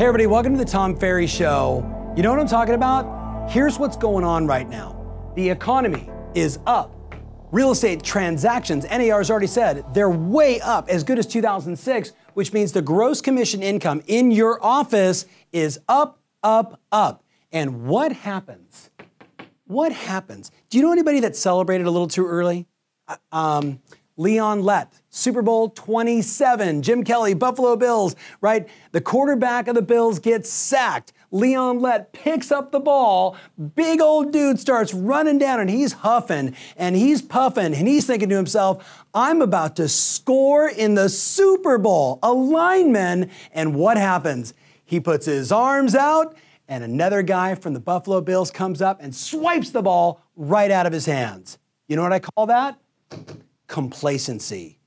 Hey, everybody, welcome to the Tom Ferry Show. You know what I'm talking about? Here's what's going on right now the economy is up. Real estate transactions, NAR has already said, they're way up, as good as 2006, which means the gross commission income in your office is up, up, up. And what happens? What happens? Do you know anybody that celebrated a little too early? Uh, um, Leon Lett, Super Bowl 27, Jim Kelly, Buffalo Bills, right? The quarterback of the Bills gets sacked. Leon Lett picks up the ball. Big old dude starts running down and he's huffing and he's puffing and he's thinking to himself, I'm about to score in the Super Bowl. A lineman. And what happens? He puts his arms out and another guy from the Buffalo Bills comes up and swipes the ball right out of his hands. You know what I call that? Complacency.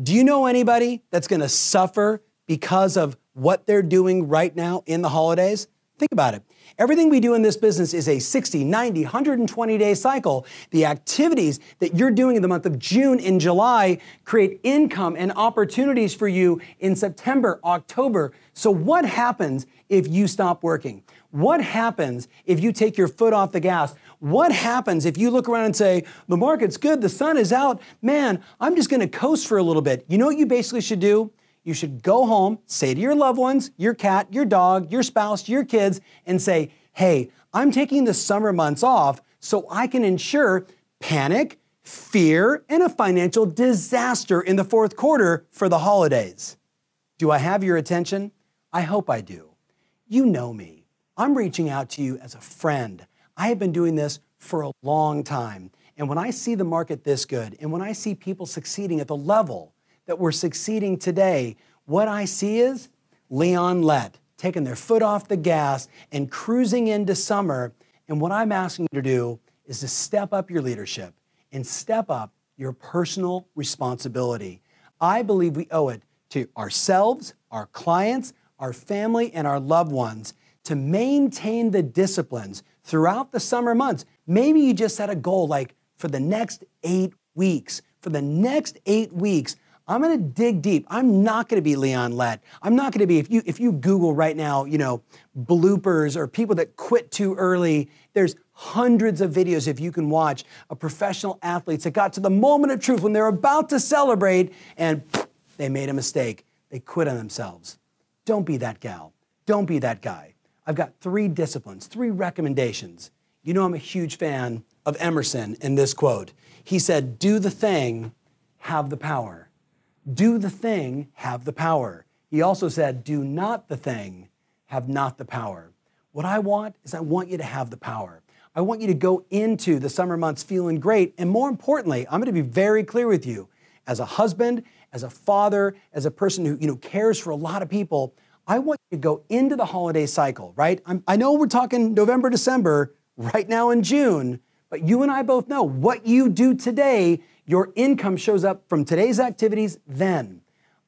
Do you know anybody that's going to suffer because of what they're doing right now in the holidays? Think about it. Everything we do in this business is a 60, 90, 120 day cycle. The activities that you're doing in the month of June and July create income and opportunities for you in September, October. So, what happens if you stop working? What happens if you take your foot off the gas? What happens if you look around and say, the market's good, the sun is out, man, I'm just gonna coast for a little bit? You know what you basically should do? You should go home, say to your loved ones, your cat, your dog, your spouse, your kids, and say, hey, I'm taking the summer months off so I can ensure panic, fear, and a financial disaster in the fourth quarter for the holidays. Do I have your attention? I hope I do. You know me. I'm reaching out to you as a friend, I have been doing this for a long time. And when I see the market this good, and when I see people succeeding at the level that we're succeeding today, what I see is Leon Lett taking their foot off the gas and cruising into summer. And what I'm asking you to do is to step up your leadership and step up your personal responsibility. I believe we owe it to ourselves, our clients, our family, and our loved ones to maintain the disciplines throughout the summer months. Maybe you just set a goal like for the next eight weeks. For the next eight weeks, I'm gonna dig deep. I'm not gonna be Leon Lett. I'm not gonna be, if you if you Google right now, you know, bloopers or people that quit too early, there's hundreds of videos if you can watch of professional athletes that got to the moment of truth when they're about to celebrate and they made a mistake. They quit on themselves. Don't be that gal. Don't be that guy. I've got three disciplines, three recommendations. You know, I'm a huge fan of Emerson in this quote. He said, Do the thing, have the power. Do the thing, have the power. He also said, Do not the thing, have not the power. What I want is I want you to have the power. I want you to go into the summer months feeling great. And more importantly, I'm going to be very clear with you as a husband, as a father, as a person who you know, cares for a lot of people. I want you to go into the holiday cycle, right? I'm, i know we're talking November, December, right now in June, but you and I both know what you do today, your income shows up from today's activities then.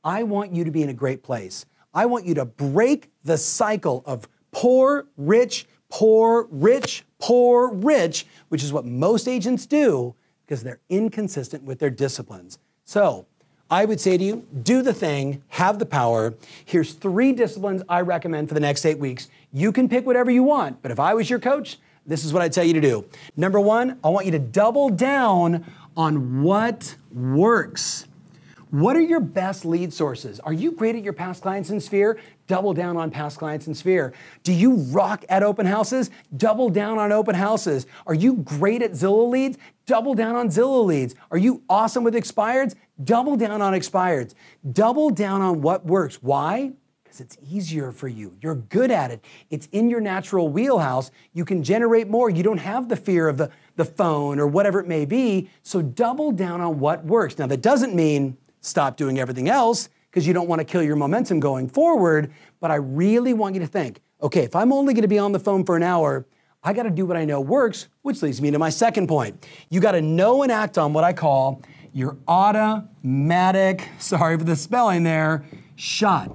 I want you to be in a great place. I want you to break the cycle of poor, rich, poor, rich, poor, rich, which is what most agents do because they're inconsistent with their disciplines. So, I would say to you, do the thing, have the power. Here's three disciplines I recommend for the next eight weeks. You can pick whatever you want, but if I was your coach, this is what I'd tell you to do. Number one, I want you to double down on what works. What are your best lead sources? Are you great at your past clients in Sphere? Double down on past clients in Sphere. Do you rock at open houses? Double down on open houses. Are you great at Zillow leads? Double down on Zillow leads. Are you awesome with expireds? Double down on expireds. Double down on what works. Why? Because it's easier for you. You're good at it. It's in your natural wheelhouse. You can generate more. You don't have the fear of the, the phone or whatever it may be. So double down on what works. Now, that doesn't mean stop doing everything else because you don't want to kill your momentum going forward. But I really want you to think okay, if I'm only going to be on the phone for an hour, I got to do what I know works, which leads me to my second point. You got to know and act on what I call your automatic, sorry for the spelling there, shot.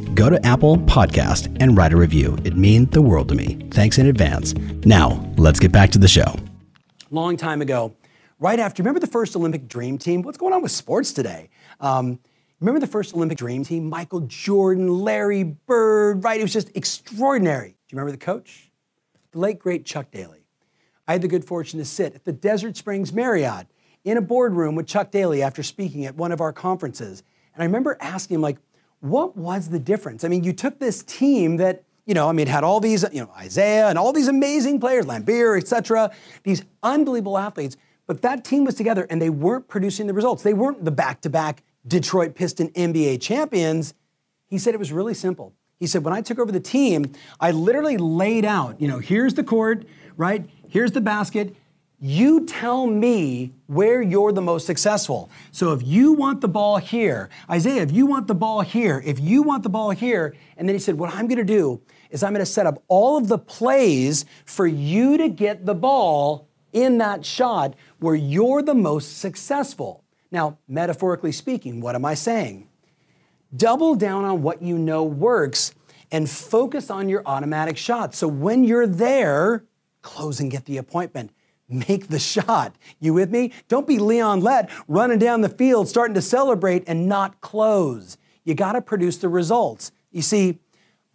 go to Apple Podcast and write a review. It means the world to me. Thanks in advance. Now, let's get back to the show. Long time ago, right after, remember the first Olympic Dream Team? What's going on with sports today? Um, remember the first Olympic Dream Team? Michael Jordan, Larry Bird, right? It was just extraordinary. Do you remember the coach? The late, great Chuck Daly. I had the good fortune to sit at the Desert Springs Marriott in a boardroom with Chuck Daly after speaking at one of our conferences. And I remember asking him, like, what was the difference? I mean, you took this team that, you know, I mean, had all these, you know, Isiah and all these amazing players, Laimbeer, et cetera, these unbelievable athletes, but that team was together and they weren't producing the results. They weren't the back to back Detroit Piston NBA champions. He said it was really simple. He said, when I took over the team, I literally laid out, you know, here's the court, right? Here's the basket. You tell me where you're the most successful. So if you want the ball here, Isiah, if you want the ball here, if you want the ball here, and then he said, What I'm gonna do is I'm gonna set up all of the plays for you to get the ball in that shot where you're the most successful. Now, metaphorically speaking, what am I saying? Double down on what you know works and focus on your automatic shot. So when you're there, close and get the appointment make the shot. You with me? Don't be Leon Lett running down the field, starting to celebrate and not close. You got to produce the results. You see,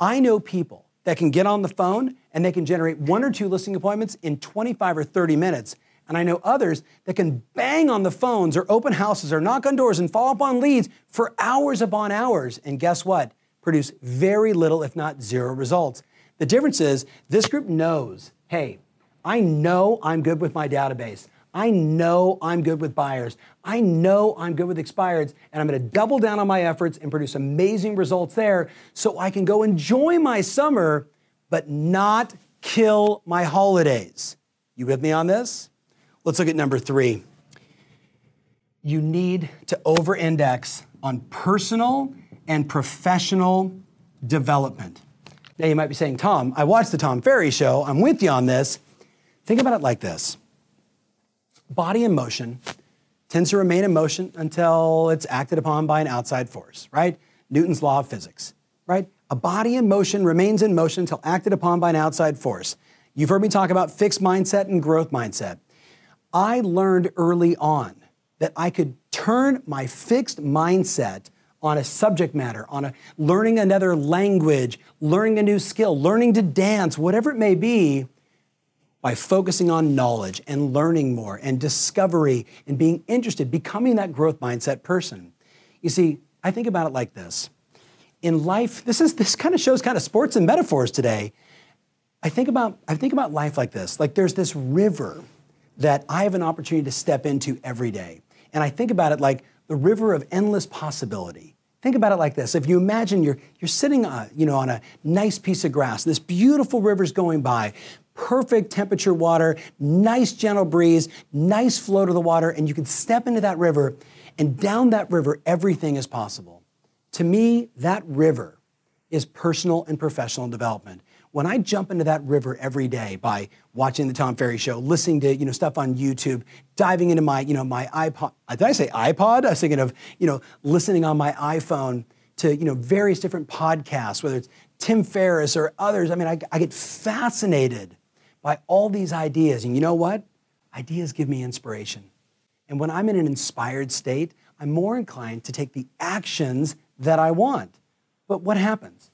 I know people that can get on the phone and they can generate one or two listing appointments in 25 or 30 minutes. And I know others that can bang on the phones or open houses or knock on doors and follow up on leads for hours upon hours. And guess what? Produce very little, if not zero results. The difference is this group knows hey, I know I'm good with my database. I know I'm good with buyers. I know I'm good with expireds, and I'm going to double down on my efforts and produce amazing results there so I can go enjoy my summer, but not kill my holidays. You with me on this? Let's look at number three. You need to over index on personal and professional development. Now, you might be saying, Tom, I watched the Tom Ferry show. I'm with you on this. Think about it like this body in motion tends to remain in motion until it's acted upon by an outside force, right? Newton's law of physics, right? A body in motion remains in motion until acted upon by an outside force. You've heard me talk about fixed mindset and growth mindset. I learned early on that I could turn my fixed mindset on a subject matter, on a learning another language, learning a new skill, learning to dance, whatever it may be, by focusing on knowledge and learning more and discovery and being interested, becoming that growth mindset person. You see, I think about it like this. In life, this is this kind of shows kind of sports and metaphors today. I think about I think about life like this. Like there's this river that I have an opportunity to step into every day. And I think about it like the river of endless possibility. Think about it like this. If you imagine you're, you're sitting uh, you know, on a nice piece of grass, this beautiful river's going by, perfect temperature water, nice gentle breeze, nice flow to the water, and you can step into that river, and down that river, everything is possible. To me, that river is personal and professional development. When I jump into that river every day by watching the Tom Ferry show, listening to you know stuff on YouTube, diving into my you know my iPod, did I say iPod? I was thinking of you know listening on my iPhone to you know various different podcasts, whether it's Tim Ferriss or others. I mean, I, I get fascinated by all these ideas. And you know what? Ideas give me inspiration. And when I'm in an inspired state, I'm more inclined to take the actions that I want. But what happens?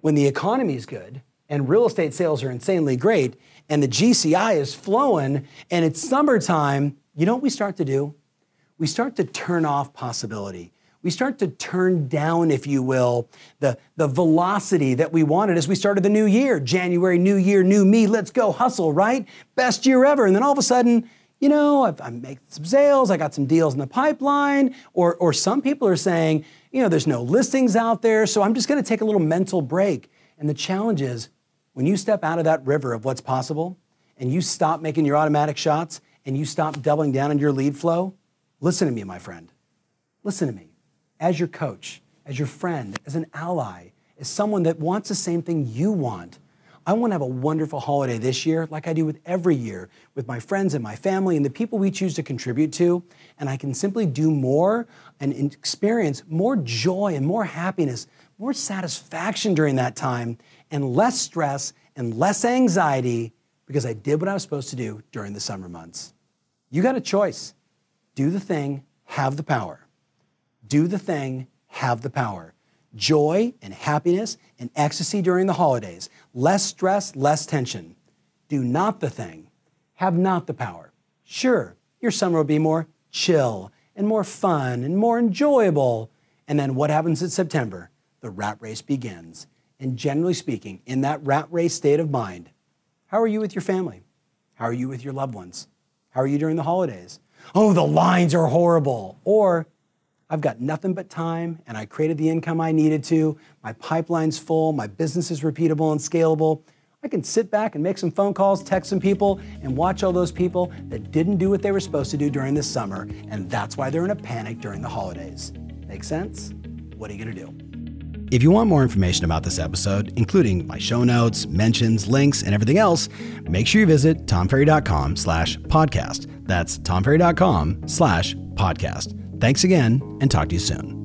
When the economy is good and real estate sales are insanely great and the GCI is flowing and it's summertime, you know what we start to do? We start to turn off possibility. We start to turn down, if you will, the, the velocity that we wanted as we started the new year. January, new year, new me, let's go hustle, right? Best year ever. And then all of a sudden, you know, I'm making some sales, I got some deals in the pipeline, or, or some people are saying, you know, there's no listings out there, so I'm just gonna take a little mental break. And the challenge is when you step out of that river of what's possible and you stop making your automatic shots and you stop doubling down on your lead flow, listen to me, my friend. Listen to me. As your coach, as your friend, as an ally, as someone that wants the same thing you want, I want to have a wonderful holiday this year, like I do with every year, with my friends and my family and the people we choose to contribute to. And I can simply do more and experience more joy and more happiness, more satisfaction during that time, and less stress and less anxiety because I did what I was supposed to do during the summer months. You got a choice do the thing, have the power. Do the thing, have the power joy and happiness and ecstasy during the holidays, less stress, less tension. Do not the thing, have not the power. Sure, your summer will be more chill and more fun and more enjoyable. And then what happens in September? The rat race begins. And generally speaking, in that rat race state of mind, how are you with your family? How are you with your loved ones? How are you during the holidays? Oh, the lines are horrible. Or I've got nothing but time and I created the income I needed to. My pipeline's full, my business is repeatable and scalable. I can sit back and make some phone calls, text some people, and watch all those people that didn't do what they were supposed to do during the summer, and that's why they're in a panic during the holidays. Make sense? What are you gonna do? If you want more information about this episode, including my show notes, mentions, links, and everything else, make sure you visit tomferry.com slash podcast. That's tomferry.com slash podcast. Thanks again and talk to you soon.